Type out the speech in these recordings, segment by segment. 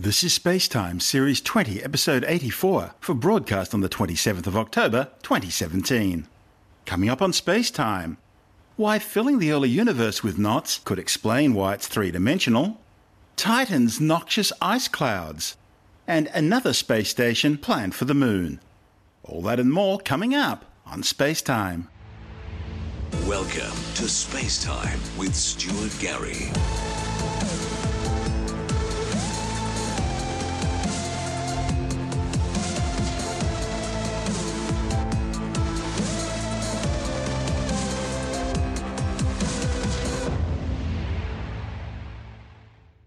This is Spacetime, Series 20, Episode 84, for broadcast on the 27th of October, 2017. Coming up on Spacetime, why filling the early universe with knots could explain why it's three dimensional, Titan's noxious ice clouds, and another space station planned for the moon. All that and more coming up on Spacetime. Welcome to Spacetime with Stuart Gary.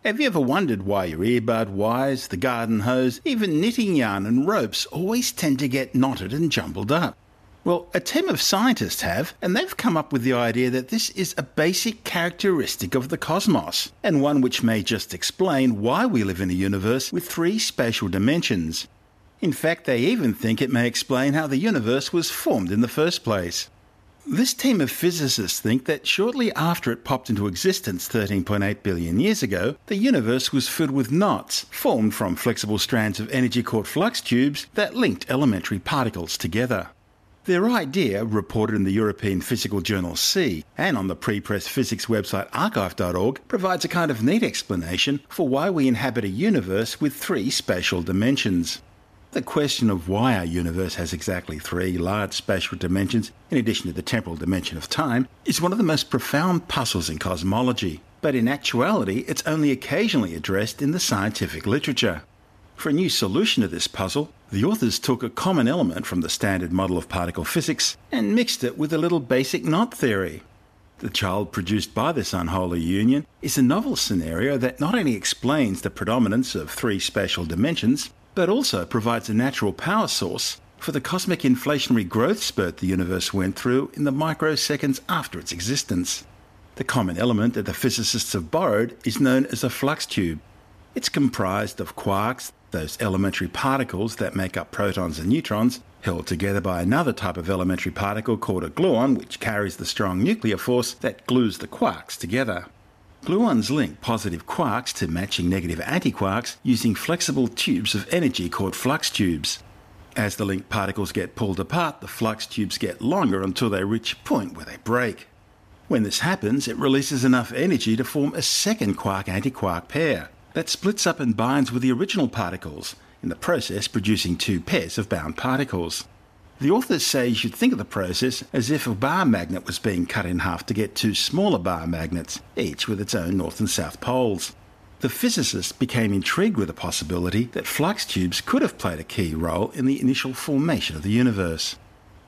Have you ever wondered why your earbud wires, the garden hose, even knitting yarn and ropes always tend to get knotted and jumbled up? Well, a team of scientists have, and they've come up with the idea that this is a basic characteristic of the cosmos, and one which may just explain why we live in a universe with three spatial dimensions. In fact, they even think it may explain how the universe was formed in the first place. This team of physicists think that shortly after it popped into existence 13.8 billion years ago, the universe was filled with knots formed from flexible strands of energy caught flux tubes that linked elementary particles together. Their idea, reported in the European physical journal C and on the pre-press physics website arXiv.org, provides a kind of neat explanation for why we inhabit a universe with three spatial dimensions. The question of why our universe has exactly three large spatial dimensions, in addition to the temporal dimension of time, is one of the most profound puzzles in cosmology. But in actuality, it's only occasionally addressed in the scientific literature. For a new solution to this puzzle, the authors took a common element from the standard model of particle physics and mixed it with a little basic knot theory. The child produced by this unholy union is a novel scenario that not only explains the predominance of three spatial dimensions, but also provides a natural power source for the cosmic inflationary growth spurt the universe went through in the microseconds after its existence. The common element that the physicists have borrowed is known as a flux tube. It's comprised of quarks, those elementary particles that make up protons and neutrons, held together by another type of elementary particle called a gluon, which carries the strong nuclear force that glues the quarks together. Gluons link positive quarks to matching negative antiquarks using flexible tubes of energy called flux tubes. As the linked particles get pulled apart, the flux tubes get longer until they reach a point where they break. When this happens, it releases enough energy to form a second quark antiquark pair that splits up and binds with the original particles, in the process producing two pairs of bound particles. The authors say you should think of the process as if a bar magnet was being cut in half to get two smaller bar magnets, each with its own north and south poles. The physicists became intrigued with the possibility that flux tubes could have played a key role in the initial formation of the universe.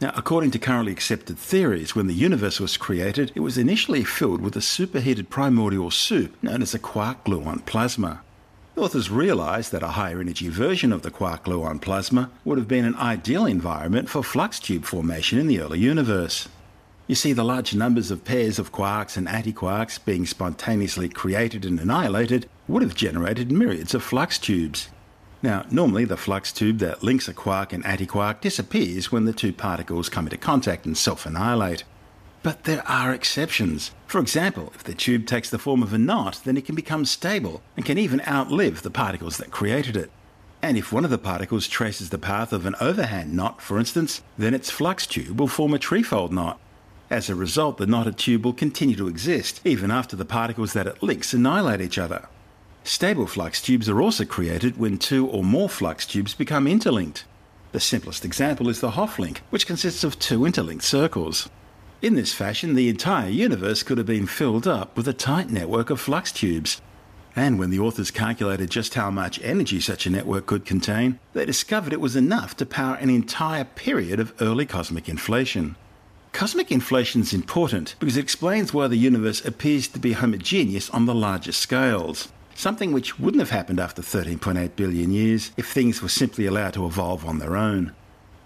Now, according to currently accepted theories, when the universe was created, it was initially filled with a superheated primordial soup known as a quark gluon plasma. Authors realised that a higher energy version of the quark gluon plasma would have been an ideal environment for flux tube formation in the early universe. You see, the large numbers of pairs of quarks and antiquarks being spontaneously created and annihilated would have generated myriads of flux tubes. Now, normally the flux tube that links a quark and antiquark disappears when the two particles come into contact and self annihilate. But there are exceptions. For example, if the tube takes the form of a knot, then it can become stable and can even outlive the particles that created it. And if one of the particles traces the path of an overhand knot, for instance, then its flux tube will form a trefoil knot. As a result, the knotted tube will continue to exist even after the particles that it links annihilate each other. Stable flux tubes are also created when two or more flux tubes become interlinked. The simplest example is the Hopf link, which consists of two interlinked circles. In this fashion, the entire universe could have been filled up with a tight network of flux tubes. And when the authors calculated just how much energy such a network could contain, they discovered it was enough to power an entire period of early cosmic inflation. Cosmic inflation is important because it explains why the universe appears to be homogeneous on the largest scales, something which wouldn't have happened after 13.8 billion years if things were simply allowed to evolve on their own.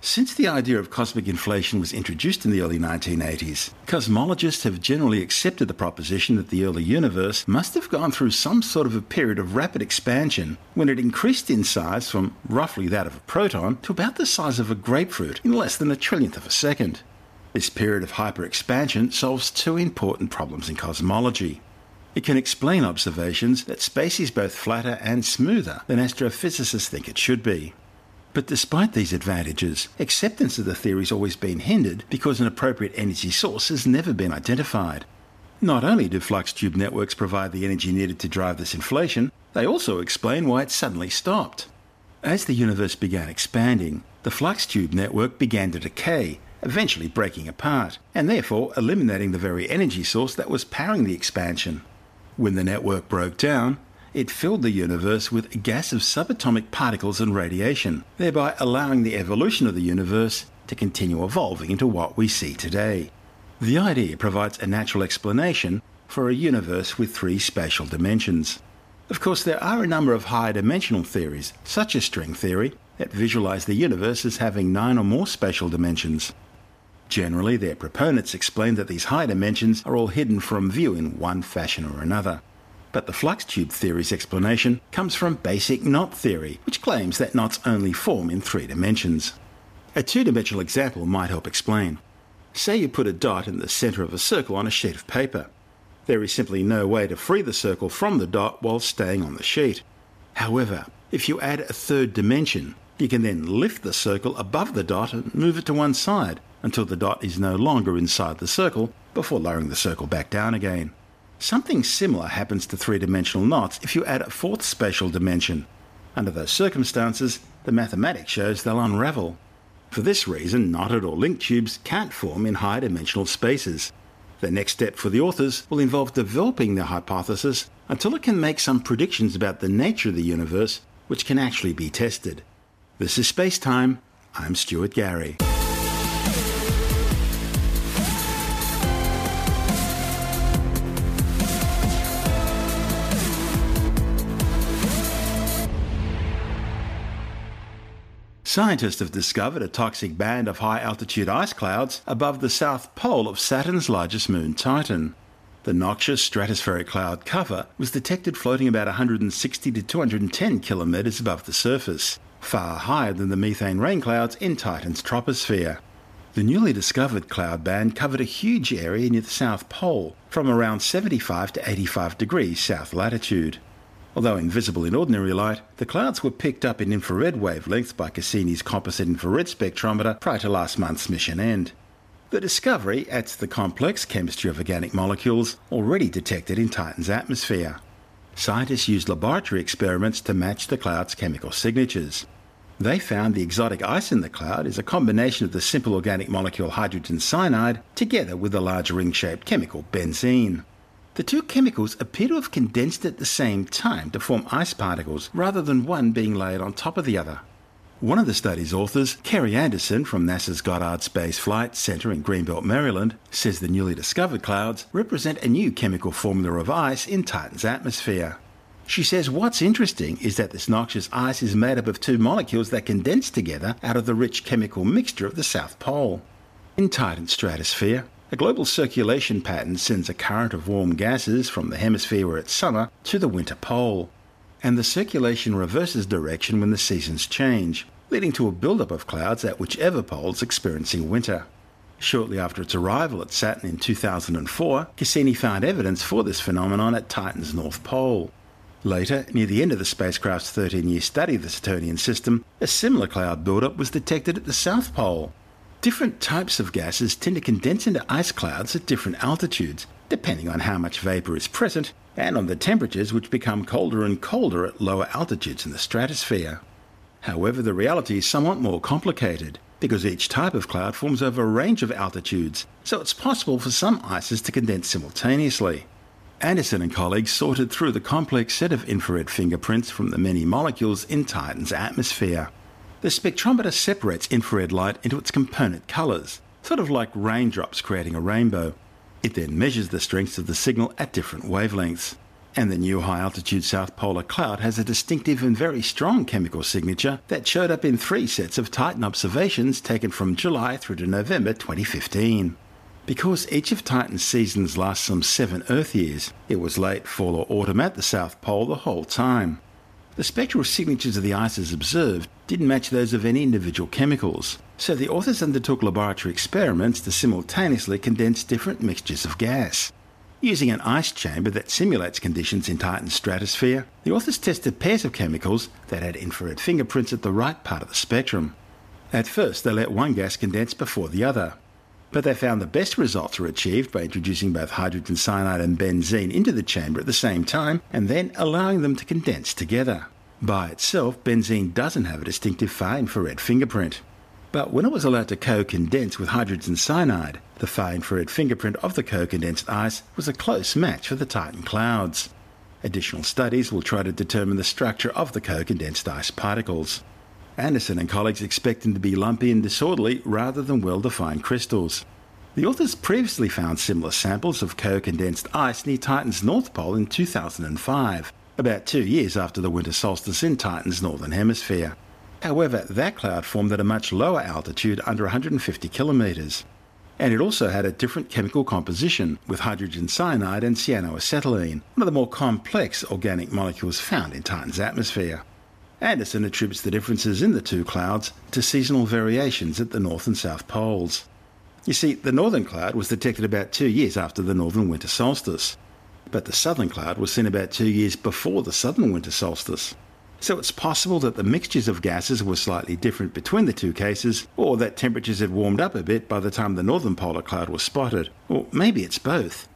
Since the idea of cosmic inflation was introduced in the early 1980s, cosmologists have generally accepted the proposition that the early universe must have gone through some sort of a period of rapid expansion when it increased in size from roughly that of a proton to about the size of a grapefruit in less than a trillionth of a second. This period of hyperexpansion solves two important problems in cosmology. It can explain observations that space is both flatter and smoother than astrophysicists think it should be. But despite these advantages, acceptance of the theory has always been hindered because an appropriate energy source has never been identified. Not only do flux tube networks provide the energy needed to drive this inflation, they also explain why it suddenly stopped. As the universe began expanding, the flux tube network began to decay, eventually breaking apart, and therefore eliminating the very energy source that was powering the expansion. When the network broke down, it filled the universe with gas of subatomic particles and radiation, thereby allowing the evolution of the universe to continue evolving into what we see today. The idea provides a natural explanation for a universe with three spatial dimensions. Of course, there are a number of higher dimensional theories, such as string theory, that visualize the universe as having nine or more spatial dimensions. Generally, their proponents explain that these high dimensions are all hidden from view in one fashion or another. But the flux tube theory's explanation comes from basic knot theory, which claims that knots only form in three dimensions. A two dimensional example might help explain. Say you put a dot in the center of a circle on a sheet of paper. There is simply no way to free the circle from the dot while staying on the sheet. However, if you add a third dimension, you can then lift the circle above the dot and move it to one side until the dot is no longer inside the circle before lowering the circle back down again. Something similar happens to three dimensional knots if you add a fourth spatial dimension. Under those circumstances, the mathematics shows they'll unravel. For this reason, knotted or linked tubes can't form in high dimensional spaces. The next step for the authors will involve developing their hypothesis until it can make some predictions about the nature of the universe, which can actually be tested. This is Space Time. I'm Stuart Gary. Scientists have discovered a toxic band of high altitude ice clouds above the south pole of Saturn's largest moon, Titan. The noxious stratospheric cloud cover was detected floating about 160 to 210 kilometres above the surface, far higher than the methane rain clouds in Titan's troposphere. The newly discovered cloud band covered a huge area near the South Pole, from around 75 to 85 degrees south latitude. Although invisible in ordinary light, the clouds were picked up in infrared wavelengths by Cassini's composite infrared spectrometer prior to last month's mission end. The discovery adds to the complex chemistry of organic molecules already detected in Titan's atmosphere. Scientists used laboratory experiments to match the cloud's chemical signatures. They found the exotic ice in the cloud is a combination of the simple organic molecule hydrogen cyanide together with the large ring shaped chemical benzene. The two chemicals appear to have condensed at the same time to form ice particles rather than one being layered on top of the other. One of the study's authors, Carrie Anderson from NASA's Goddard Space Flight Center in Greenbelt, Maryland, says the newly discovered clouds represent a new chemical formula of ice in Titan's atmosphere. She says what's interesting is that this noxious ice is made up of two molecules that condense together out of the rich chemical mixture of the South Pole. In Titan's stratosphere, a global circulation pattern sends a current of warm gases from the hemisphere where it's summer to the winter pole. And the circulation reverses direction when the seasons change, leading to a buildup of clouds at whichever poles experiencing winter. Shortly after its arrival at Saturn in 2004, Cassini found evidence for this phenomenon at Titan's North Pole. Later, near the end of the spacecraft's 13 year study of the Saturnian system, a similar cloud buildup was detected at the South Pole. Different types of gases tend to condense into ice clouds at different altitudes, depending on how much vapor is present and on the temperatures which become colder and colder at lower altitudes in the stratosphere. However, the reality is somewhat more complicated because each type of cloud forms over a range of altitudes, so it's possible for some ices to condense simultaneously. Anderson and colleagues sorted through the complex set of infrared fingerprints from the many molecules in Titan's atmosphere. The spectrometer separates infrared light into its component colours, sort of like raindrops creating a rainbow. It then measures the strengths of the signal at different wavelengths. And the new high altitude south polar cloud has a distinctive and very strong chemical signature that showed up in three sets of Titan observations taken from July through to November 2015. Because each of Titan's seasons lasts some seven Earth years, it was late fall or autumn at the South Pole the whole time. The spectral signatures of the ices observed didn't match those of any individual chemicals, so the authors undertook laboratory experiments to simultaneously condense different mixtures of gas. Using an ice chamber that simulates conditions in Titan's stratosphere, the authors tested pairs of chemicals that had infrared fingerprints at the right part of the spectrum. At first, they let one gas condense before the other, but they found the best results were achieved by introducing both hydrogen cyanide and benzene into the chamber at the same time and then allowing them to condense together. By itself, benzene doesn't have a distinctive far infrared fingerprint. But when it was allowed to co-condense with hydrogen cyanide, the far infrared fingerprint of the co-condensed ice was a close match for the Titan clouds. Additional studies will try to determine the structure of the co-condensed ice particles. Anderson and colleagues expect them to be lumpy and disorderly rather than well-defined crystals. The authors previously found similar samples of co-condensed ice near Titan's North Pole in 2005, about two years after the winter solstice in Titan's northern hemisphere. However, that cloud formed at a much lower altitude under 150 kilometres. And it also had a different chemical composition, with hydrogen cyanide and cyanoacetylene, one of the more complex organic molecules found in Titan's atmosphere. Anderson attributes the differences in the two clouds to seasonal variations at the north and south poles. You see, the northern cloud was detected about two years after the northern winter solstice, but the southern cloud was seen about two years before the southern winter solstice. So it's possible that the mixtures of gases were slightly different between the two cases, or that temperatures had warmed up a bit by the time the northern polar cloud was spotted, or maybe it's both.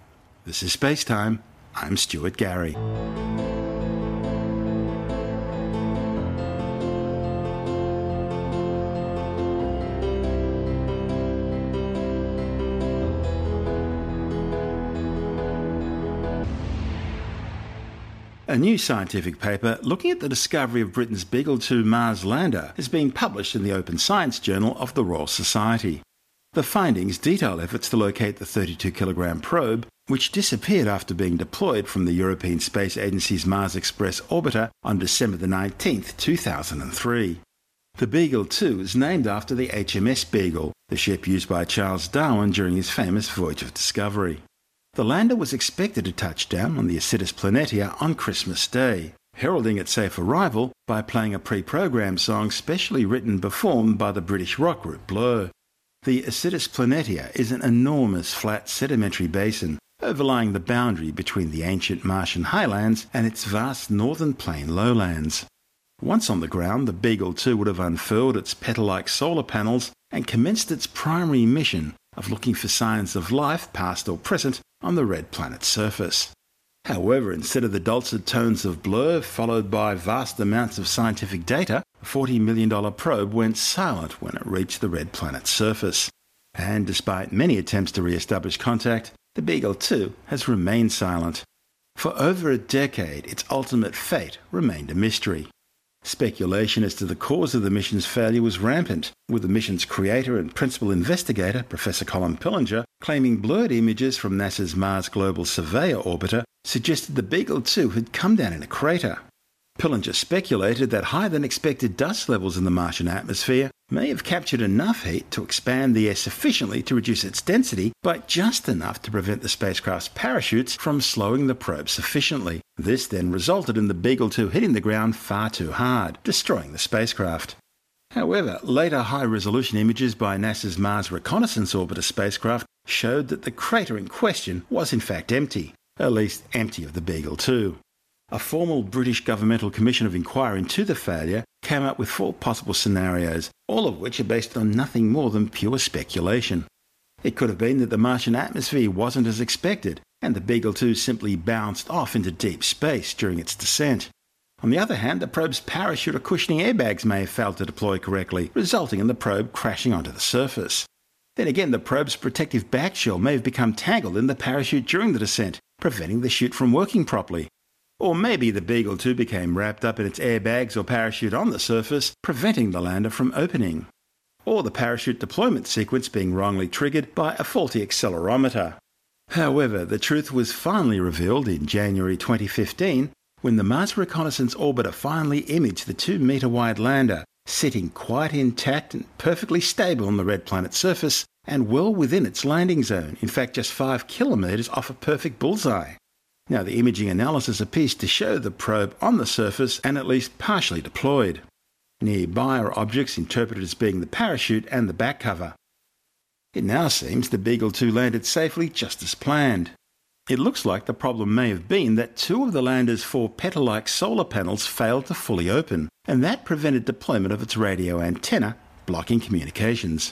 This is Space Time. I'm Stuart Gary. A new scientific paper looking at the discovery of Britain's Beagle 2 Mars lander has been published in the Open Science Journal of the Royal Society. The findings detail efforts to locate the 32 kilogram probe, which disappeared after being deployed from the European Space Agency's Mars Express orbiter on December 19, 2003. The Beagle 2 is named after the HMS Beagle, the ship used by Charles Darwin during his famous voyage of discovery. The lander was expected to touch down on the Isidis Planitia on Christmas Day, heralding its safe arrival by playing a pre-programmed song specially written and performed by the British rock group Blur. The Isidis Planitia is an enormous flat sedimentary basin overlying the boundary between the ancient Martian highlands and its vast northern plain lowlands. Once on the ground, the Beagle 2 would have unfurled its petal-like solar panels and commenced its primary mission of looking for signs of life, past or present, on the red planet's surface. However, instead of the dulcet tones of blur followed by vast amounts of scientific data, a $40 million probe went silent when it reached the red planet's surface. And despite many attempts to re-establish contact, the Beagle 2 has remained silent. For over a decade, its ultimate fate remained a mystery. Speculation as to the cause of the mission's failure was rampant, with the mission's creator and principal investigator, Professor Colin Pillinger, claiming blurred images from NASA's Mars Global Surveyor orbiter suggested the Beagle 2 had come down in a crater. Pillinger speculated that higher than expected dust levels in the Martian atmosphere may have captured enough heat to expand the air sufficiently to reduce its density, but just enough to prevent the spacecraft's parachutes from slowing the probe sufficiently. This then resulted in the Beagle 2 hitting the ground far too hard, destroying the spacecraft. However, later high resolution images by NASA's Mars Reconnaissance Orbiter spacecraft showed that the crater in question was in fact empty, at least empty of the Beagle 2. A formal British governmental commission of inquiry into the failure came up with four possible scenarios, all of which are based on nothing more than pure speculation. It could have been that the Martian atmosphere wasn't as expected, and the Beagle 2 simply bounced off into deep space during its descent. On the other hand, the probe's parachute or cushioning airbags may have failed to deploy correctly, resulting in the probe crashing onto the surface. Then again, the probe's protective back shell may have become tangled in the parachute during the descent, preventing the chute from working properly. Or maybe the Beagle 2 became wrapped up in its airbags or parachute on the surface, preventing the lander from opening. Or the parachute deployment sequence being wrongly triggered by a faulty accelerometer. However, the truth was finally revealed in January 2015 when the Mars Reconnaissance Orbiter finally imaged the 2 metre wide lander, sitting quite intact and perfectly stable on the red planet's surface and well within its landing zone, in fact, just 5 kilometres off a perfect bullseye. Now, the imaging analysis appears to show the probe on the surface and at least partially deployed. Nearby are objects interpreted as being the parachute and the back cover. It now seems the Beagle 2 landed safely just as planned. It looks like the problem may have been that two of the lander's four petal like solar panels failed to fully open, and that prevented deployment of its radio antenna, blocking communications.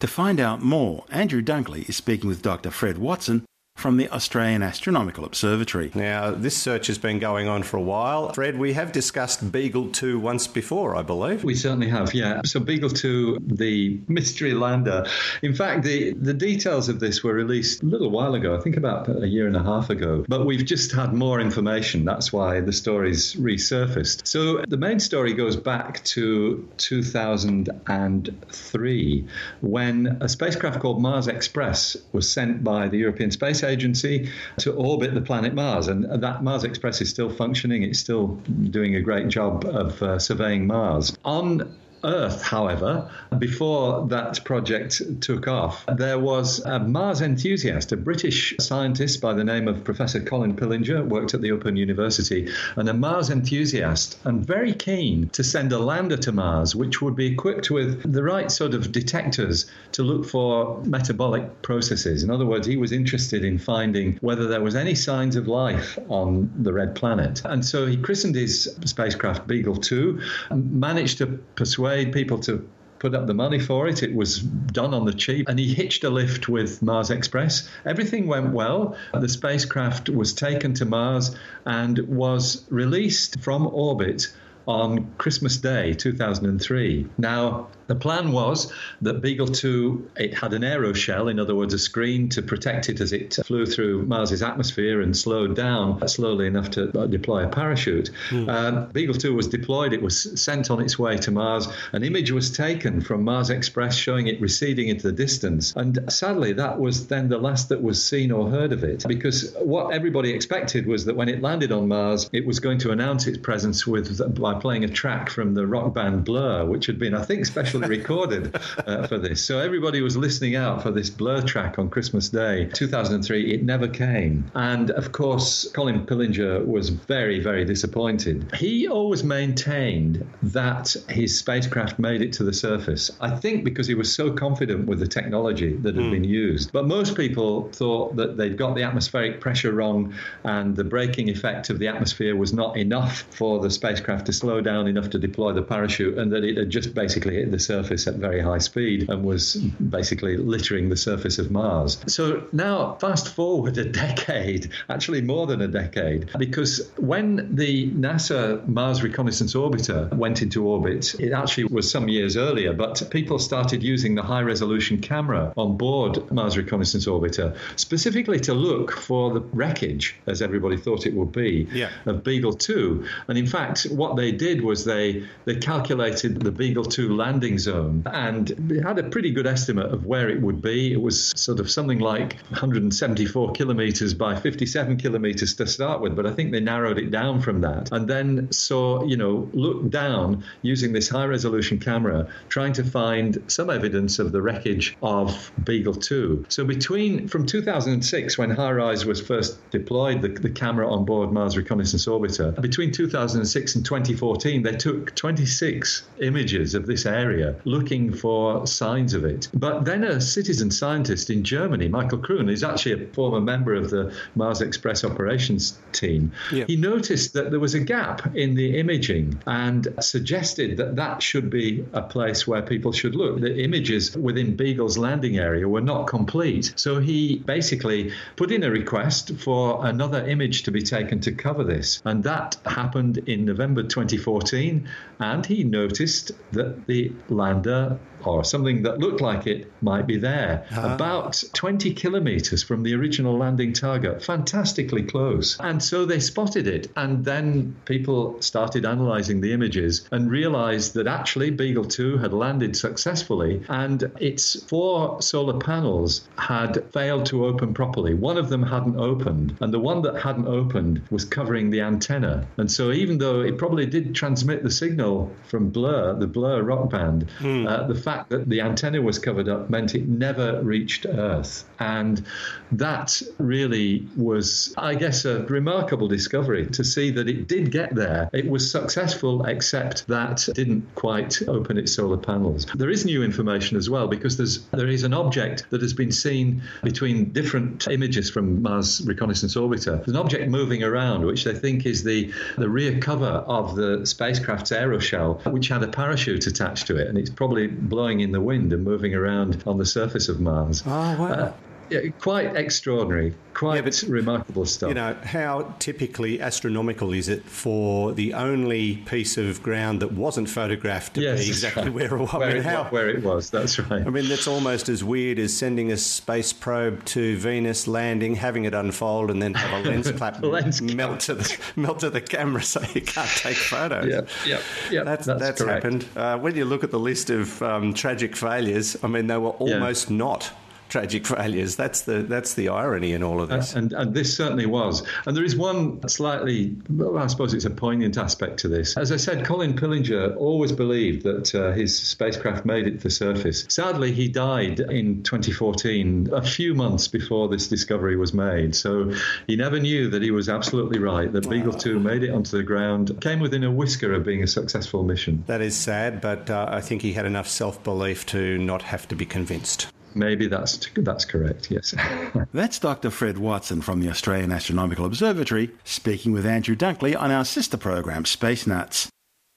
To find out more, Andrew Dunkley is speaking with Dr. Fred Watson, from the Australian Astronomical Observatory. Now, this search has been going on for a while. Fred, we have discussed Beagle 2 once before, I believe. We certainly have, yeah. So, Beagle 2, the mystery lander. In fact, the, the details of this were released a little while ago, I think about a year and a half ago. But we've just had more information. That's why the story's resurfaced. So, the main story goes back to 2003 when a spacecraft called Mars Express was sent by the European Space Agency to orbit the planet Mars. And that Mars Express is still functioning, it's still doing a great job of uh, surveying Mars. On Earth, however, before that project took off, there was a Mars enthusiast, a British scientist by the name of Professor Colin Pillinger, worked at the Open University, and a Mars enthusiast, and very keen to send a lander to Mars, which would be equipped with the right sort of detectors to look for metabolic processes. In other words, he was interested in finding whether there was any signs of life on the red planet. And so he christened his spacecraft Beagle 2, managed to persuade persuade people to put up the money for it. It was done on the cheap, and he hitched a lift with Mars Express. Everything went well. The spacecraft was taken to Mars and was released from orbit on Christmas Day 2003. Now, the plan was that Beagle 2 it had an aeroshell, in other words, a screen to protect it as it flew through Mars's atmosphere and slowed down slowly enough to deploy a parachute. Mm. Um, Beagle 2 was deployed, it was sent on its way to Mars. An image was taken from Mars Express showing it receding into the distance. And sadly, that was then the last that was seen or heard of it because what everybody expected was that when it landed on Mars, it was going to announce its presence with by playing a track from the rock band Blur, which had been, I think, specially recorded uh, for this. So everybody was listening out for this Blur track on Christmas Day, 2003. It never came. And of course, Colin Pillinger was very, very disappointed. He always maintained that his spacecraft made it to the surface. I think because he was so confident with the technology that had mm. been used. But most people thought that they'd got the atmospheric pressure wrong and the braking effect of the atmosphere was not enough for the spacecraft to slow down enough to deploy the parachute and that it had just basically hit the surface at very high speed and was basically littering the surface of Mars. So now, fast forward a decade, actually more than a decade, because when the NASA Mars Reconnaissance Orbiter went into orbit, it actually was some years earlier, but people started using the high resolution camera on board Mars Reconnaissance Orbiter specifically to look for the wreckage, as everybody thought it would be, yeah. of Beagle 2. And in fact, what they did was they, they calculated the Beagle 2 landing zone and had a pretty good estimate of where it would be. It was sort of something like 174 kilometers by 57 kilometers to start with, but I think they narrowed it down from that and then saw, you know, looked down using this high resolution camera, trying to find some evidence of the wreckage of Beagle 2. So between from 2006, when HiRISE was first deployed, the, the camera on board Mars Reconnaissance Orbiter, between 2006 and 2014, they took 26 images of this area looking for signs of it. But then a citizen scientist in Germany, Michael Croon, is actually a former member of the Mars Express operations team, yeah. he noticed that there was a gap in the imaging and suggested that that should be a place where people should look. The images within Beagle's landing area were not complete. So he basically put in a request for another image to be taken to cover this. And that happened in November 2014. And he noticed that the lander or something that looked like it might be there, uh-huh. about 20 kilometers from the original landing target, fantastically close. And so they spotted it. And then people started analyzing the images and realized that actually Beagle 2 had landed successfully and its four solar panels had failed to open properly. One of them hadn't opened, and the one that hadn't opened was covering the antenna. And so even though it probably did transmit the signal from Blur, the Blur rock band, hmm. uh, the fact fact that the antenna was covered up meant it never reached Earth. And that really was, I guess, a remarkable discovery to see that it did get there. It was successful, except that didn't quite open its solar panels. There is new information as well because there's there is an object that has been seen between different images from Mars Reconnaissance Orbiter. There's an object moving around which they think is the the rear cover of the spacecraft's aeroshell, which had a parachute attached to it, and it's probably blowing in the wind and moving around on the surface of Mars. Oh, wow. Uh, yeah, quite extraordinary, quite yeah, but, remarkable stuff. You know, how typically astronomical is it for the only piece of ground that wasn't photographed to yes, be exactly right. where, where, I mean, it, how, where it was? That's right. I mean, that's almost as weird as sending a space probe to Venus, landing, having it unfold, and then have a lens clap lens melt to the melt to the camera so you can't take photos. Yeah, yeah, yeah. That's, that's, that's happened. Uh, when you look at the list of um, tragic failures, I mean, they were almost yeah. not tragic failures. That's the that's the irony in all of this. And, and this certainly was. And there is one slightly, well, I suppose it's a poignant aspect to this. As I said, Colin Pillinger always believed that uh, his spacecraft made it to the surface. Sadly, he died in 2014, a few months before this discovery was made. So he never knew that he was absolutely right. That Beagle 2 made it onto the ground, came within a whisker of being a successful mission. That is sad, but uh, I think he had enough self belief to not have to be convinced. Maybe that's that's correct. Yes. that's Dr. Fred Watson from the Australian Astronomical Observatory speaking with Andrew Dunkley on our sister program Space Nuts.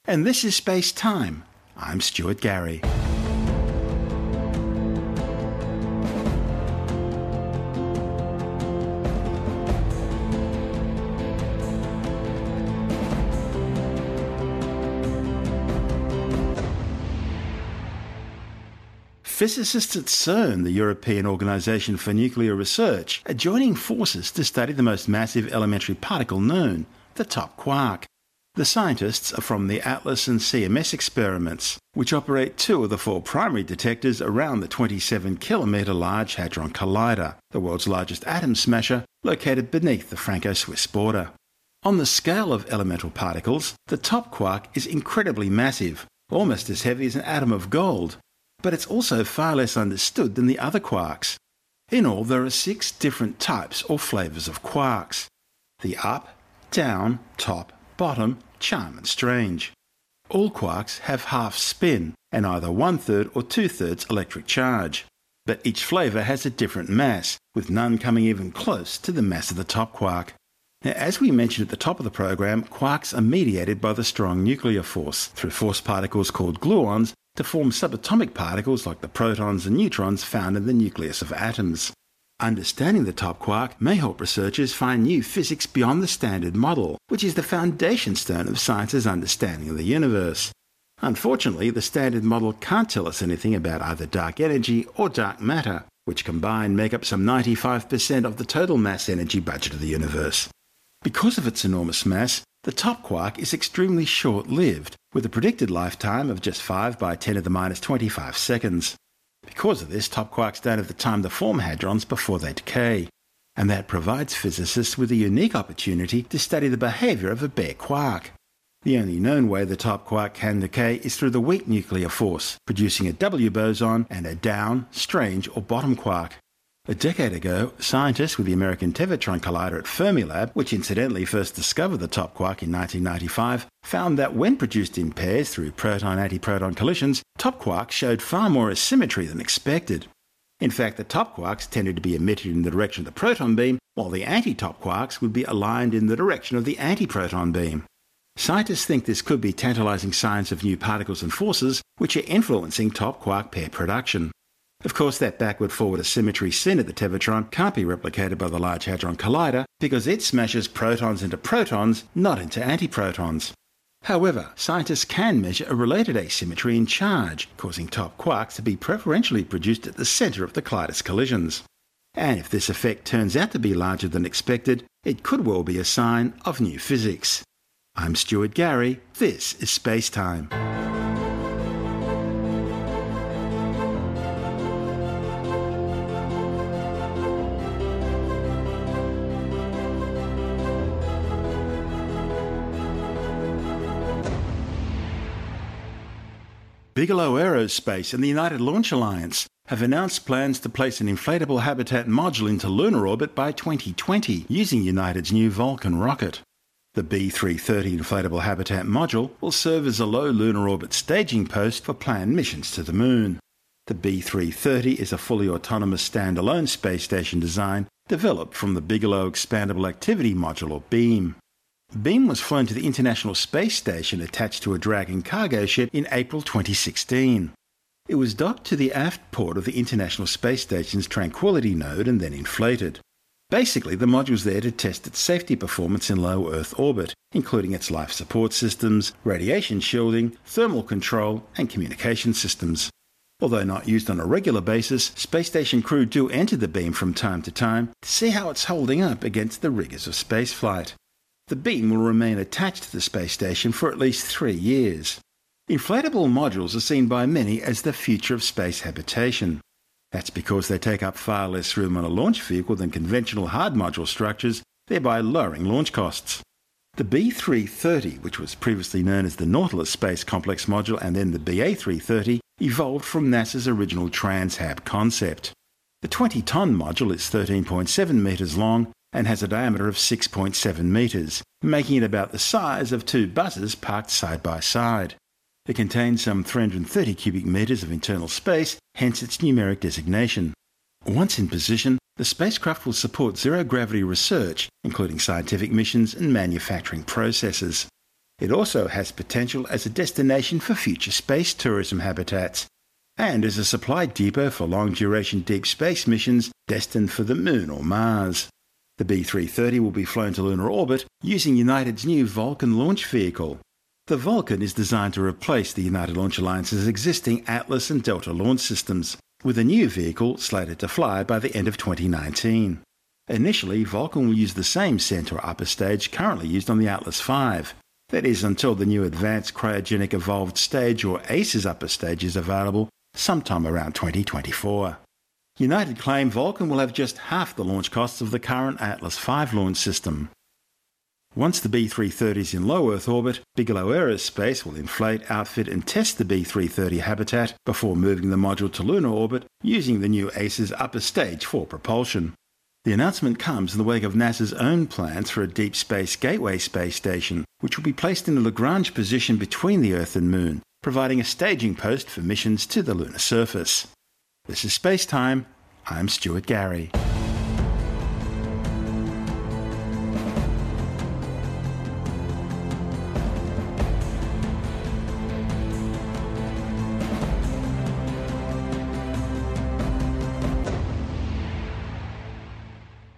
And this is Space Time. I'm Stuart Gary. Physicists at CERN, the European Organisation for Nuclear Research, are joining forces to study the most massive elementary particle known, the top quark. The scientists are from the ATLAS and CMS experiments, which operate two of the four primary detectors around the 27 kilometre large Hadron Collider, the world's largest atom smasher, located beneath the Franco Swiss border. On the scale of elemental particles, the top quark is incredibly massive, almost as heavy as an atom of gold, but it's also far less understood than the other quarks. In all, there are six different types or flavours of quarks the up, down, top, bottom, charm, and strange. All quarks have half spin and either one third or two thirds electric charge, but each flavour has a different mass, with none coming even close to the mass of the top quark. Now, as we mentioned at the top of the program, quarks are mediated by the strong nuclear force through force particles called gluons to form subatomic particles like the protons and neutrons found in the nucleus of atoms. Understanding the top quark may help researchers find new physics beyond the standard model, which is the foundation stone of science's understanding of the universe. Unfortunately, the standard model can't tell us anything about either dark energy or dark matter, which combined make up some 95% of the total mass energy budget of the universe. Because of its enormous mass, the top quark is extremely short lived, with a predicted lifetime of just 5 by 10 to the minus 25 seconds. Because of this, top quarks don't have the time to form hadrons before they decay, and that provides physicists with a unique opportunity to study the behaviour of a bare quark. The only known way the top quark can decay is through the weak nuclear force, producing a W boson and a down, strange, or bottom quark. A decade ago, scientists with the American Tevatron Collider at Fermilab, which incidentally first discovered the top quark in 1995, found that when produced in pairs through proton-antiproton collisions, top quarks showed far more asymmetry than expected. In fact, the top quarks tended to be emitted in the direction of the proton beam, while the anti-top quarks would be aligned in the direction of the antiproton beam. Scientists think this could be tantalizing signs of new particles and forces which are influencing top quark pair production. Of course, that backward forward asymmetry seen at the Tevatron can't be replicated by the Large Hadron Collider because it smashes protons into protons, not into antiprotons. However, scientists can measure a related asymmetry in charge, causing top quarks to be preferentially produced at the centre of the Collider's collisions. And if this effect turns out to be larger than expected, it could well be a sign of new physics. I'm Stuart Gary. This is Space Time. Bigelow Aerospace and the United Launch Alliance have announced plans to place an inflatable habitat module into lunar orbit by 2020 using United's new Vulcan rocket. The B330 inflatable habitat module will serve as a low lunar orbit staging post for planned missions to the Moon. The B330 is a fully autonomous standalone space station design developed from the Bigelow Expandable Activity Module or BEAM. BEAM was flown to the International Space Station attached to a Dragon cargo ship in April 2016. It was docked to the aft port of the International Space Station's Tranquility node and then inflated. Basically, the module's there to test its safety performance in low Earth orbit, including its life support systems, radiation shielding, thermal control, and communication systems. Although not used on a regular basis, space station crew do enter the beam from time to time to see how it's holding up against the rigours of spaceflight. The beam will remain attached to the space station for at least three years. Inflatable modules are seen by many as the future of space habitation. That's because they take up far less room on a launch vehicle than conventional hard module structures, thereby lowering launch costs. The B330, which was previously known as the Nautilus Space Complex Module and then the BA330, evolved from NASA's original TransHab concept. The 20 ton module is 13.7 metres long and has a diameter of 6.7 metres, making it about the size of two buses parked side by side. It contains some 330 cubic metres of internal space, hence its numeric designation. Once in position, the spacecraft will support zero gravity research, including scientific missions and manufacturing processes. It also has potential as a destination for future space tourism habitats, and as a supply depot for long duration deep space missions destined for the Moon or Mars. The B 330 will be flown to lunar orbit using United's new Vulcan launch vehicle. The Vulcan is designed to replace the United Launch Alliance's existing Atlas and Delta launch systems, with a new vehicle slated to fly by the end of 2019. Initially, Vulcan will use the same Centaur upper stage currently used on the Atlas V. That is until the new Advanced Cryogenic Evolved Stage or ACES upper stage is available sometime around 2024. United claim Vulcan will have just half the launch costs of the current Atlas V launch system. Once the B330 is in low Earth orbit, Bigelow Aerospace will inflate, outfit, and test the B330 habitat before moving the module to lunar orbit using the new ACES upper stage for propulsion. The announcement comes in the wake of NASA's own plans for a Deep Space Gateway space station, which will be placed in a Lagrange position between the Earth and Moon, providing a staging post for missions to the lunar surface. This is Space Time. I'm Stuart Gary.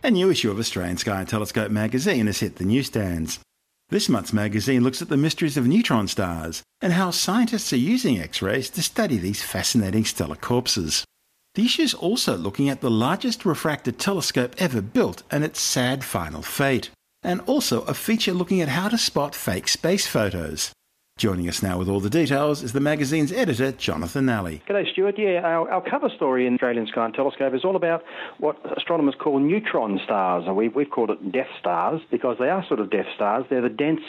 A new issue of Australian Sky and Telescope magazine has hit the newsstands. This month's magazine looks at the mysteries of neutron stars and how scientists are using X rays to study these fascinating stellar corpses. The issue is also looking at the largest refractor telescope ever built and its sad final fate, and also a feature looking at how to spot fake space photos. Joining us now with all the details is the magazine's editor, Jonathan Nally. G'day, Stuart. Yeah, our, our cover story in Australian Sky and Telescope is all about what astronomers call neutron stars. We, we've called it death stars because they are sort of death stars. They're the dense,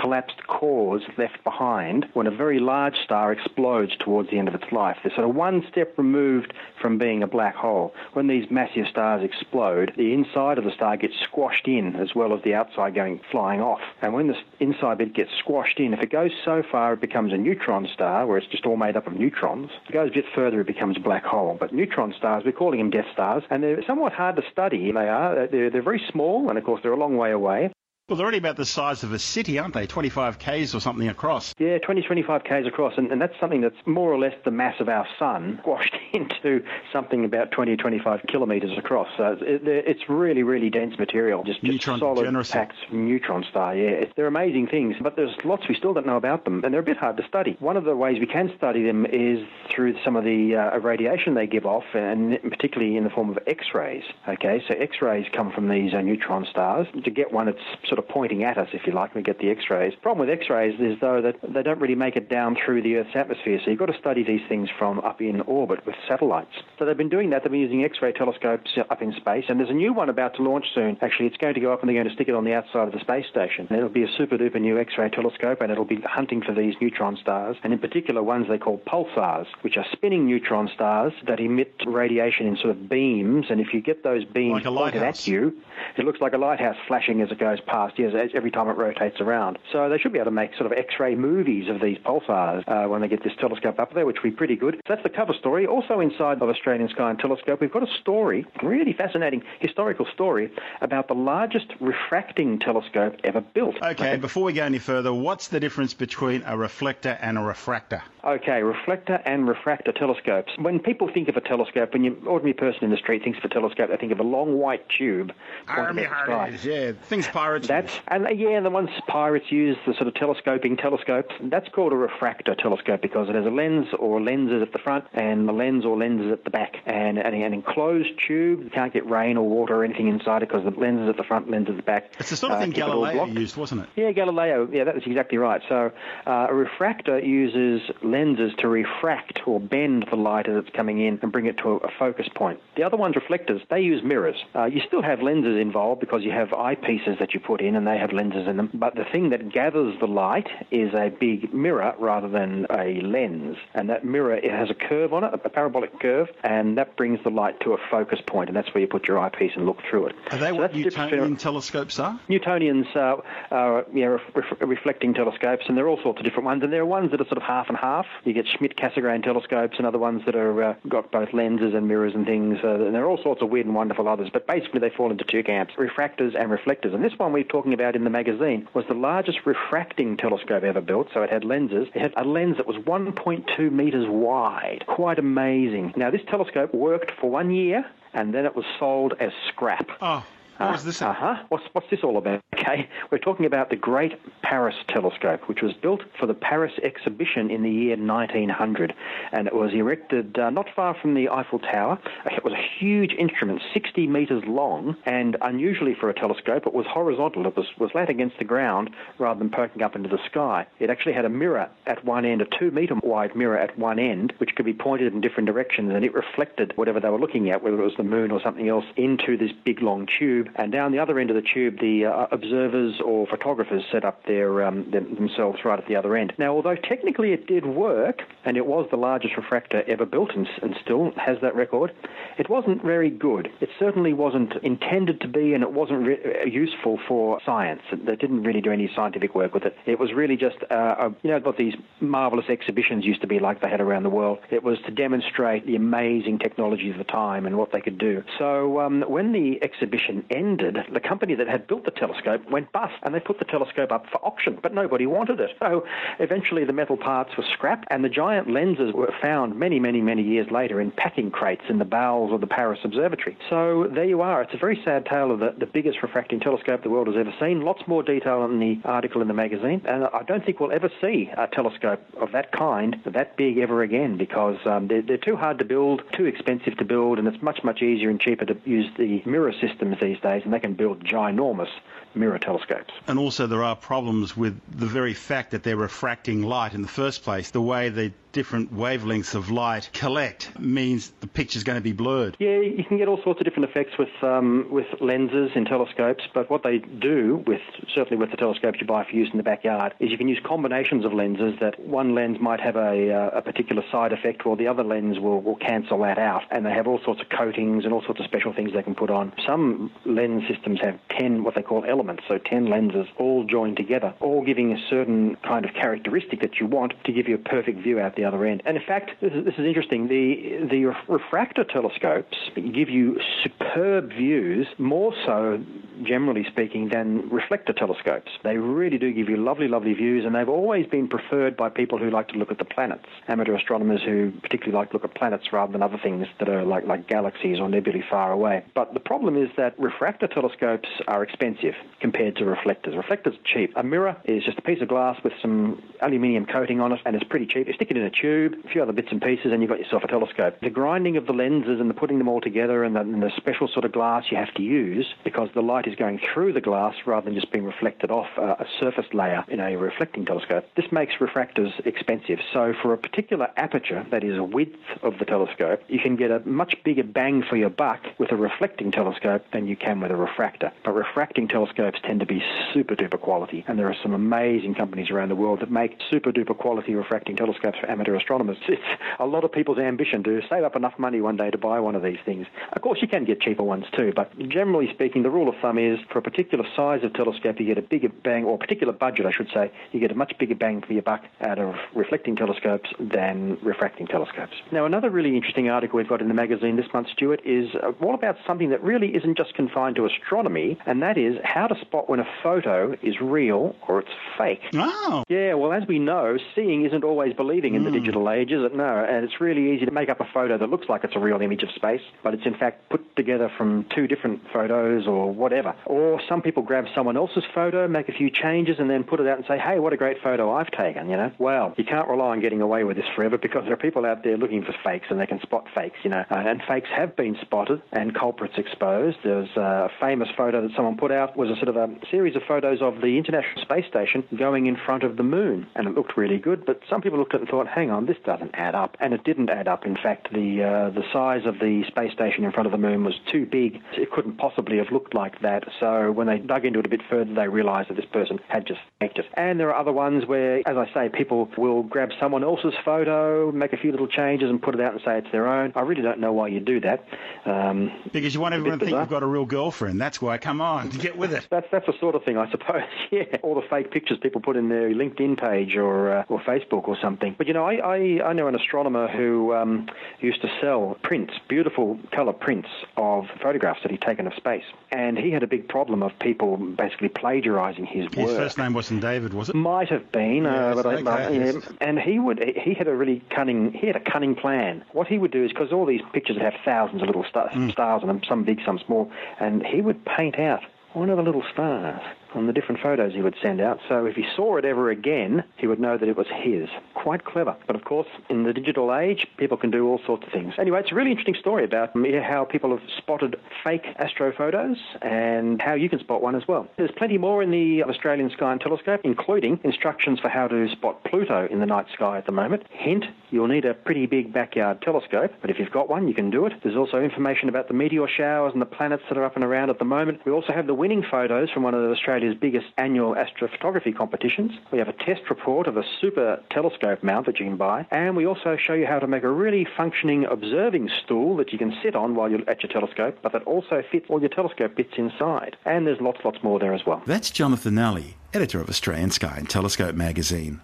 collapsed cores left behind when a very large star explodes towards the end of its life. They're sort of one step removed from being a black hole. When these massive stars explode, the inside of the star gets squashed in as well as the outside going flying off. And when the inside bit gets squashed in, if it goes so far it becomes a neutron star, where it's just all made up of neutrons. If it goes a bit further, it becomes a black hole. But neutron stars, we're calling them death stars, and they're somewhat hard to study. They are. They're, they're very small, and of course, they're a long way away. Well, they're only about the size of a city, aren't they? 25 k's or something across. Yeah, 20, 25 k's across, and, and that's something that's more or less the mass of our sun squashed into something about 20, 25 kilometres across. So it, it's really, really dense material, just, just solid, generous. packed neutron star. Yeah, they're amazing things, but there's lots we still don't know about them, and they're a bit hard to study. One of the ways we can study them is through some of the uh, radiation they give off, and particularly in the form of X-rays. Okay, so X-rays come from these uh, neutron stars. To get one, it's sort sort of pointing at us, if you like, when we get the X-rays. Problem with X-rays is, though, that they don't really make it down through the Earth's atmosphere, so you've got to study these things from up in orbit with satellites. So they've been doing that. They've been using X-ray telescopes up in space, and there's a new one about to launch soon. Actually, it's going to go up and they're going to stick it on the outside of the space station. And it'll be a super duper new X-ray telescope, and it'll be hunting for these neutron stars, and in particular ones they call pulsars, which are spinning neutron stars that emit radiation in sort of beams. And if you get those beams like pointed at you, it looks like a lighthouse flashing as it goes past as, every time it rotates around. So they should be able to make sort of X-ray movies of these pulsars uh, when they get this telescope up there, which would be pretty good. So that's the cover story. Also inside of Australian Sky and Telescope, we've got a story, really fascinating historical story about the largest refracting telescope ever built. Okay, before we go any further, what's the difference between a reflector and a refractor? Okay, reflector and refractor telescopes. When people think of a telescope, when you ordinary person in the street thinks of a telescope, they think of a long white tube. Army hardies, yeah, things pirates. That's and uh, yeah, the ones pirates use, the sort of telescoping telescopes. That's called a refractor telescope because it has a lens or lenses at the front and the lens or lenses at the back, and, and an enclosed tube. You can't get rain or water or anything inside it because the lenses at the front, lenses at the back. It's the sort of uh, thing keep it all Galileo used, wasn't it? Yeah, Galileo. Yeah, that's exactly right. So uh, a refractor uses lenses to refract or bend the light as it's coming in and bring it to a, a focus point. The other ones, reflectors, they use mirrors. Uh, you still have lenses involved because you have eyepieces that you put in and they have lenses in them. But the thing that gathers the light is a big mirror rather than a lens. And that mirror it has a curve on it, a parabolic curve, and that brings the light to a focus point, and that's where you put your eyepiece and look through it. Are they So what that's the difference between- Newtonian telescopes are? Newtonians are you know, ref- ref- reflecting telescopes, and there are all sorts of different ones. And there are ones that are sort of half and half. You get Schmidt-Cassegrain telescopes, and other ones that are uh, got both lenses and mirrors and things. Uh, and there are all sorts of weird and wonderful others. But basically, they fall into two camps: refractors and reflectors. And this one we're talking about in the magazine was the largest refracting telescope ever built. So it had lenses. It had a lens that was 1.2 meters wide. Quite amazing. Now this telescope worked for one year, and then it was sold as scrap. Oh, what was this? Uh huh. What's, what's this all about? Okay, we're talking about the Great Paris Telescope, which was built for the Paris exhibition in the year 1900, and it was erected uh, not far from the Eiffel Tower. It was a huge instrument, 60 meters long, and unusually for a telescope, it was horizontal. It was, was flat against the ground rather than poking up into the sky. It actually had a mirror at one end, a two meter wide mirror at one end, which could be pointed in different directions, and it reflected whatever they were looking at, whether it was the moon or something else, into this big long tube. And down the other end of the tube, the uh, observers or photographers set up their um, them, themselves right at the other end. Now, although technically it did work, and it was the largest refractor ever built, and, and still has that record, it wasn't very good. It certainly wasn't intended to be, and it wasn't re- uh, useful for science. They didn't really do any scientific work with it. It was really just, uh, you know, what these marvelous exhibitions used to be like they had around the world. It was to demonstrate the amazing technology of the time and what they could do. So um, when the exhibition ended, the company that had built the telescope went bust, and they put the telescope up for auction, but nobody wanted it. So eventually the metal parts were scrapped, and the giant lenses were found many, many, many years later in packing crates in the bowels of the Paris Observatory. So there you are. It's a very sad tale of the, the biggest refracting telescope the world has ever seen. Lots more detail in the article in the magazine, and I don't think we'll ever see a telescope of that kind, that big, ever again, because um, they're, they're too hard to build, too expensive to build, and it's much, much easier and cheaper to use the mirror systems these days, and they can build ginormous mirror telescopes. And also, there are problems with the very fact that they're refracting light in the first place. The way the different wavelengths of light collect means the picture's going to be blurred. Yeah, you can get all sorts of different effects with um, with lenses in telescopes, but what they do with certainly with the telescopes you buy for use in the backyard is you can use combinations of lenses that one lens might have a, uh, a particular side effect while the other lens will, will cancel that out. And they have all sorts of coatings and all sorts of special things they can put on. Some lens systems have 10 what they call elements, so 10 lenses all joined together, all giving a certain kind of characteristic that you want to give you a perfect view out the other end. And in fact, this is, this is interesting. The the refractor telescopes give you superb views, more so, generally speaking, than reflector telescopes. They really do give you lovely, lovely views, and they've always been preferred by people who like to look at the planets, amateur astronomers who particularly like to look at planets rather than other things that are like like galaxies or nebulae far away. But the problem is that refractor telescopes are expensive compared to reflectors. Reflectors are cheap. A mirror is just a piece of glass with some aluminium coating on it, and it's pretty cheap. You stick it in a tube, a few other bits and pieces, and you've got yourself a telescope. The grinding of the lenses and the putting them all together and the, and the special sort of glass you have to use because the light light is going through the glass rather than just being reflected off a, a surface layer in a reflecting telescope. This makes refractors expensive. So for a particular aperture, that is a width of the telescope, you can get a much bigger bang for your buck with a reflecting telescope than you can with a refractor. But refracting telescopes tend to be super duper quality, and there are some amazing companies around the world that make super duper quality refracting telescopes for amateur astronomers. It's a lot of people's ambition to save up enough money one day to buy one of these things. Of course, you can get cheaper ones too, but generally speaking, the rule of thumb is for a particular size of telescope, you get a bigger bang, or a particular budget, I should say, you get a much bigger bang for your buck out of reflecting telescopes than refracting telescopes. Now, another really interesting article we've got in the magazine this month, Stuart, is uh, all about something that really isn't just confined to astronomy, and that is how to spot when a photo is real or it's fake. Oh. Yeah, well, as we know, seeing isn't always believing in the digital age, is it? No, and it's really easy to make up a photo that looks like it's a real image of space, but it's in fact put together from two different photos or whatever. Or some people grab someone else's photo, make a few changes, and then put it out and say, hey, what a great photo I've taken, you know? Well, you can't rely on getting away with this forever because there are people out there looking for fakes and they can spot fakes, you know. Uh, and fakes have been spotted and culprits exposed. There's a famous photo that someone put out was a sort of a series of photos of the International Space Station going in front of the moon, and it looked really good. But some people looked at it and thought, hang on, this doesn't add up, and it didn't add up. In fact, the uh, the size of the space station in front of the moon was too big; it couldn't possibly have looked like that. So when they dug into it a bit further, they realised that this person had just faked it. And there are other ones where, as I say, people will grab someone else's photo, make a few little changes, and put it out and say it's their own. I really don't know why you do that. Um, Because you want everyone to think you've got a real girlfriend. That's why. Come on, get with it. That's that's the sort of thing, I suppose. Yeah, all the fake pictures people put in their LinkedIn page or uh, or Facebook or something. But you know, I I, I know an astronomer who um, used to sell prints, beautiful color prints of photographs that he'd taken of space, and he had a big problem of people basically plagiarizing his His work. first name wasn't David, was it? Might have been, uh, but I, okay, but, yeah. yes. and he would he had a really cunning he had a cunning plan. What he would do is because all these pictures have thousands of little star, Mm. stars on them, some big, some small, and he would paint out one of the little stars on the different photos he would send out. So if he saw it ever again, he would know that it was his. Quite clever. But of course, in the digital age, people can do all sorts of things. Anyway, it's a really interesting story about how people have spotted fake astro photos and how you can spot one as well. There's plenty more in the Australian Sky and Telescope, including instructions for how to spot Pluto in the night sky at the moment. Hint, you'll need a pretty big backyard telescope, but if you've got one, you can do it. There's also information about the meteor showers and the planets that are up and around at the moment. We also have the winning photos from one of Australia's biggest annual astrophotography competitions. We have a test report of a super telescope mount that you can buy, and we also show you how to make a really functioning observing stool that you can sit on while you're at your telescope, but that also fits all your telescope bits inside. And there's lots, lots more there as well. That's Jonathan Nally, editor of Australian Sky and Telescope magazine.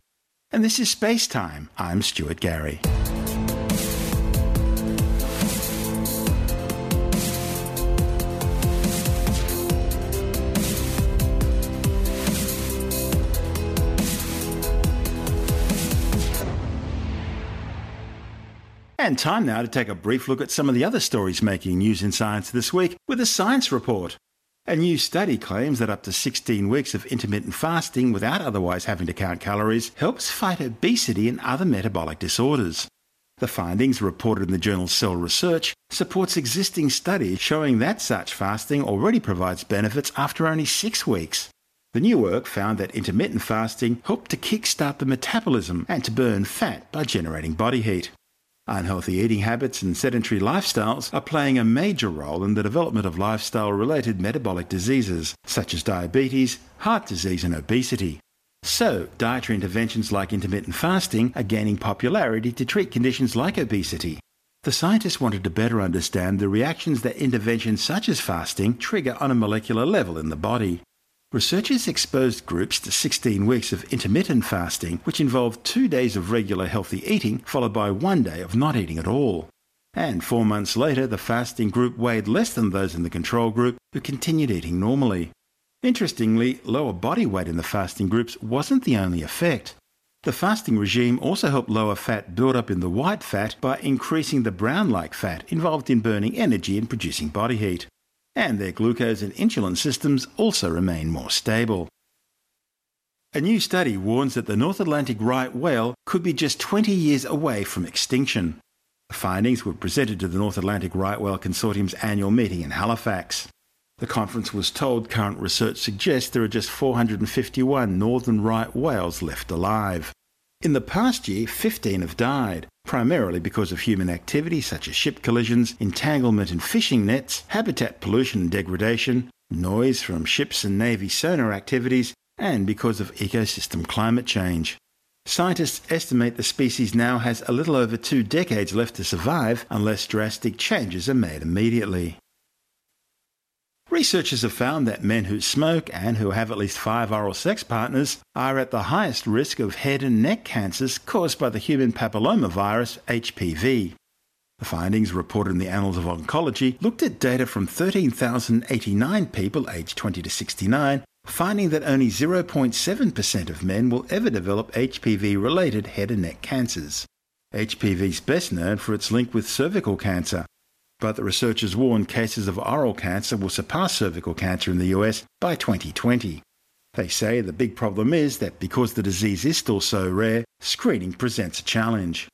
And this is Space Time. I'm Stuart Gary. And time now to take a brief look at some of the other stories making news in science this week with a science report. A new study claims that up to 16 weeks of intermittent fasting without otherwise having to count calories helps fight obesity and other metabolic disorders. The findings, reported in the journal Cell Research, supports existing studies showing that such fasting already provides benefits after only six weeks. The new work found that intermittent fasting helped to kickstart the metabolism and to burn fat by generating body heat. Unhealthy eating habits and sedentary lifestyles are playing a major role in the development of lifestyle related metabolic diseases such as diabetes, heart disease, and obesity. So, dietary interventions like intermittent fasting are gaining popularity to treat conditions like obesity. The scientists wanted to better understand the reactions that interventions such as fasting trigger on a molecular level in the body. Researchers exposed groups to 16 weeks of intermittent fasting, which involved two days of regular healthy eating followed by one day of not eating at all. And four months later, the fasting group weighed less than those in the control group who continued eating normally. Interestingly, lower body weight in the fasting groups wasn't the only effect. The fasting regime also helped lower fat buildup in the white fat by increasing the brown like fat involved in burning energy and producing body heat and their glucose and insulin systems also remain more stable. A new study warns that the North Atlantic right whale could be just 20 years away from extinction. The findings were presented to the North Atlantic Right Whale Consortium's annual meeting in Halifax. The conference was told current research suggests there are just 451 northern right whales left alive. In the past year, 15 have died, primarily because of human activity such as ship collisions, entanglement in fishing nets, habitat pollution and degradation, noise from ships and Navy sonar activities, and because of ecosystem climate change. Scientists estimate the species now has a little over two decades left to survive unless drastic changes are made immediately. Researchers have found that men who smoke and who have at least five oral sex partners are at the highest risk of head and neck cancers caused by the human papillomavirus HPV. The findings reported in the Annals of Oncology looked at data from 13,089 people aged 20 to 69, finding that only 0.7% of men will ever develop HPV related head and neck cancers. HPV is best known for its link with cervical cancer, but the researchers warn cases of oral cancer will surpass cervical cancer in the US by 2020. They say the big problem is that because the disease is still so rare, screening presents a challenge.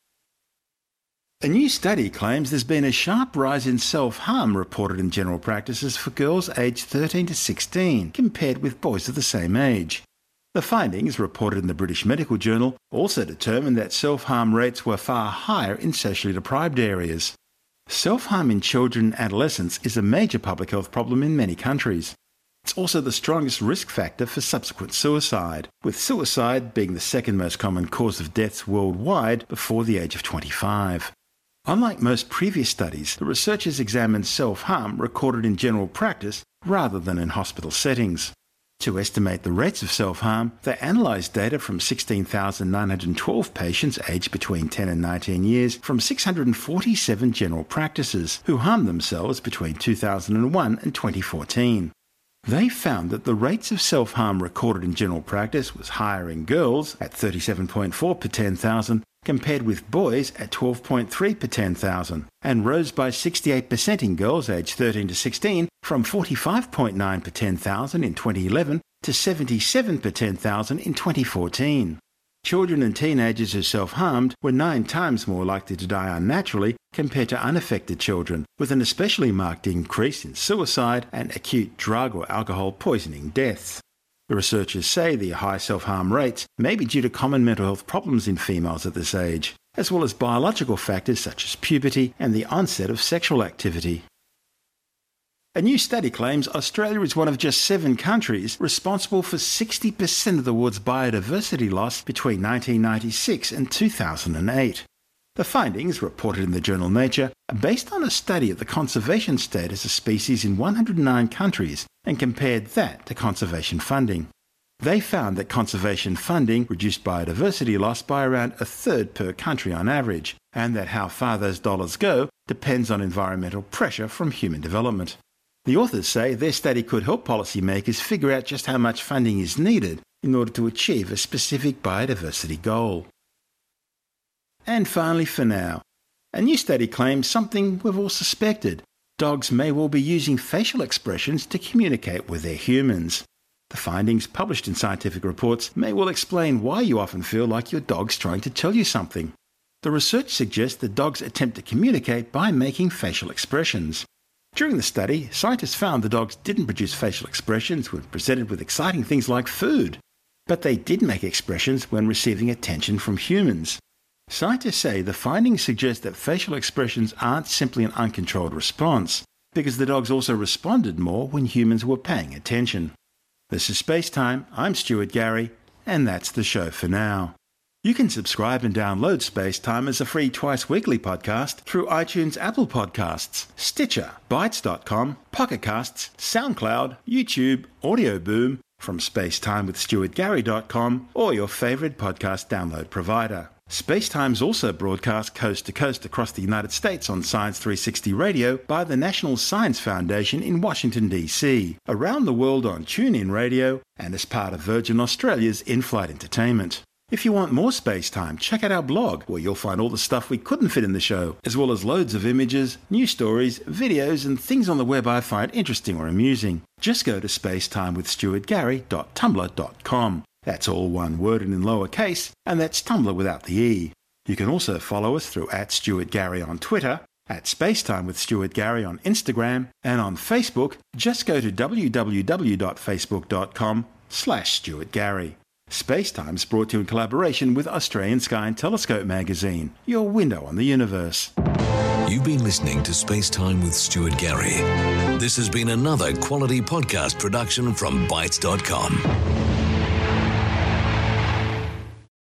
A new study claims there's been a sharp rise in self harm reported in general practices for girls aged 13 to 16 compared with boys of the same age. The findings, reported in the British Medical Journal, also determined that self harm rates were far higher in socially deprived areas. Self harm in children and adolescents is a major public health problem in many countries. It's also the strongest risk factor for subsequent suicide, with suicide being the second most common cause of deaths worldwide before the age of 25. Unlike most previous studies, the researchers examined self harm recorded in general practice rather than in hospital settings. To estimate the rates of self harm, they analysed data from 16,912 patients aged between 10 and 19 years from 647 general practices who harmed themselves between 2001 and 2014. They found that the rates of self harm recorded in general practice was higher in girls at 37.4 per 10,000 compared with boys at 12.3 per 10,000 and rose by 68% in girls aged 13 to 16 from 45.9 per 10,000 in 2011 to 77 per 10,000 in 2014. Children and teenagers who self harmed were nine times more likely to die unnaturally compared to unaffected children, with an especially marked increase in suicide and acute drug or alcohol poisoning deaths. The researchers say the high self harm rates may be due to common mental health problems in females at this age, as well as biological factors such as puberty and the onset of sexual activity. A new study claims Australia is one of just seven countries responsible for 60% of the world's biodiversity loss between 1996 and 2008. The findings, reported in the journal Nature, are based on a study of the conservation status of species in 109 countries and compared that to conservation funding. They found that conservation funding reduced biodiversity loss by around a third per country on average, and that how far those dollars go depends on environmental pressure from human development. The authors say their study could help policymakers figure out just how much funding is needed in order to achieve a specific biodiversity goal. And finally, for now, a new study claims something we've all suspected. Dogs may well be using facial expressions to communicate with their humans. The findings published in scientific reports may well explain why you often feel like your dog's trying to tell you something. The research suggests that dogs attempt to communicate by making facial expressions. During the study, scientists found the dogs didn't produce facial expressions when presented with exciting things like food, but they did make expressions when receiving attention from humans. Scientists say the findings suggest that facial expressions aren't simply an uncontrolled response, because the dogs also responded more when humans were paying attention. This is Space Time. I'm Stuart Gary, and that's the show for now. You can subscribe and download Space Time as a free twice weekly podcast through iTunes, Apple Podcasts, Stitcher, bitesz.com, Pocket Casts, SoundCloud, YouTube, Audio Boom, from spacetimewithstuartgary.com, or your favorite podcast download provider. Spacetime is also broadcast coast to coast across the United States on Science 360 Radio by the National Science Foundation in Washington, D.C., around the world on TuneIn Radio, and as part of Virgin Australia's in flight entertainment. If you want more space time, check out our blog, where you'll find all the stuff we couldn't fit in the show, as well as loads of images, news stories, videos, and things on the web I find interesting or amusing. Just go to spacetimewithstuartgary.tumblr.com. That's all one word and in lowercase, and that's Tumblr without the E. You can also follow us through at Stuart Gary on Twitter, At Spacetime with Stuart Gary on Instagram and on Facebook, just go to www.facebook.com slash Stuart Gary. Spacetime's brought to you in collaboration with Australian Sky and Telescope magazine, your window on the universe. You've been listening to Space Time with Stuart Gary. This has been another quality podcast production from bitesz.com.